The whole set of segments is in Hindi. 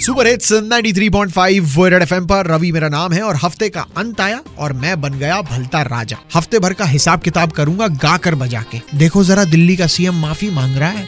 सुपर हिट्स 93.5 रेड एफएम पर रवि मेरा नाम है और हफ़्ते का अंत आया और मैं बन गया भलता राजा। हफ़्ते भर का हिसाब किताब करूँगा गाकर बजा के देखो जरा दिल्ली का सीएम माफ़ी मांग रहा है।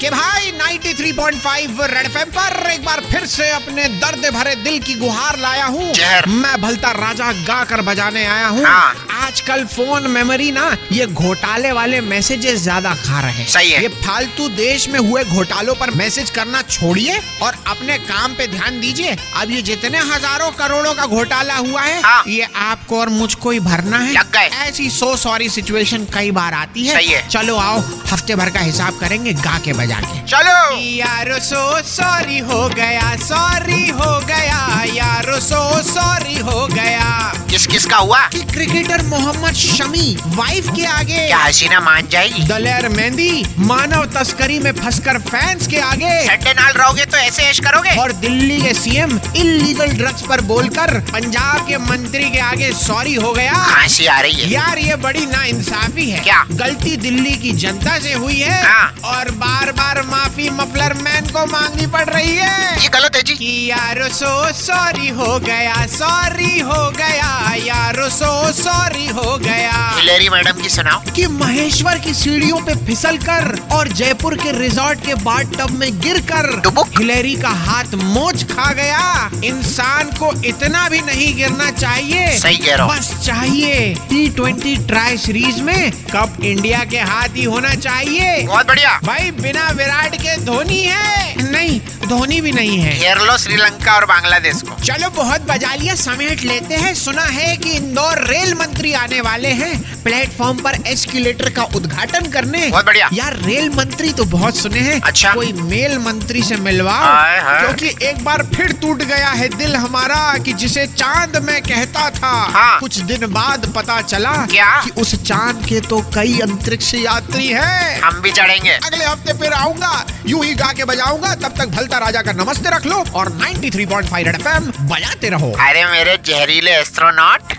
कि भाई 93.5 रेड एफएम पर एक बार फिर से अपने दर्द भरे दिल की गुहार लाया हूँ। मैं भलता राजा गा कर बजाने आया हूँ। हाँ। आजकल फ़ोन मेमोरी ना ये घोटाले वाले मैसेजेस ज़्यादा खा रहे हैं। सही है। ये फालतू देश में हुए घोटालों पर मैसेज करना छोड़िए और अपने काम पे ध्यान दीजिए। अब ये जितने हज़ारों करोड़ों का घोटाला हुआ है हाँ। ये आपको और मुझको ही भरना है। ऐसी सो सॉरी सिचुएशन कई बार आती है। है। चलो आओ हफ़्ते भर का हिसाब करेंगे गा के बजा के चलो। यारो सो सॉरी हो गया सॉरी हो गया यारो सो सॉरी हो गया। किस किस का हुआ? कि क्रिकेटर मोहम्मद शमी वाइफ के आगे। क्या हसीना मान जाएगी? दलेर मेहंदी मानव तस्करी में फंसकर फैंस के आगे। सट्टे नाल रहोगे तो ऐसे ऐश करोगे? और दिल्ली के सीएम इलीगल ड्रग्स पर बोलकर पंजाब के मंत्री के आगे सॉरी हो गया। खांसी आ रही है। यार ये बड़ी ना इंसाफी है। क्या? गलती दिल्ली की जनता से हुई है। हाँ। और बार बार माफ़ी मफलर मैन को मांगनी पड़ रही है। ये गलत है जी। कि यारो सो सॉरी हो गया सॉरी हो गया। सो सॉरी हो गया। हिलेरी मैडम की सुनाओ। कि महेश्वर की सीढ़ियों पे फिसल कर और जयपुर के रिजॉर्ट के बाट टब में गिर कर। हिलेरी का हाथ मोच खा गया। इंसान को इतना भी नहीं गिरना चाहिए। सही कह रहा बस चाहिए। टी ट्वेंटी ट्राई सीरीज़ में कप इंडिया के हाथ ही होना चाहिए। बहुत बढ़िया। भाई बिना विराट के धोनी है। नहीं धोनी भी नहीं है। घेर लो श्रीलंका और बांग्लादेश को। चलो बहुत बजा लिया समेट लेते हैं। सुना है कि इंदौर रेल मंत्री आने वाले हैं। प्लेटफॉर्म पर एस्केलेटर का उद्घाटन करने। बहुत बढ़िया। यार रेल मंत्री तो बहुत सुने हैं। अच्छा। कोई मेल मंत्री से मिलवाओ। हाय। क्योंकि एक बार फिर टूट गया है दिल हमारा कि जिसे चाँद में कहता था। हाँ। कुछ दिन बाद पता चला क्या? कि उस चाँद के तो कई अंतरिक्ष यात्री हैं। हम भी चढ़ेंगे। अगले हफ़्ते फिर आऊँगा। यूँ ही गा के बजाऊँगा तब तक भलता राजा का नमस्ते रख लो और 93.5 थ्री पॉइंट बजाते रहो। अरे मेरे जहरीले एस्ट्रोनॉट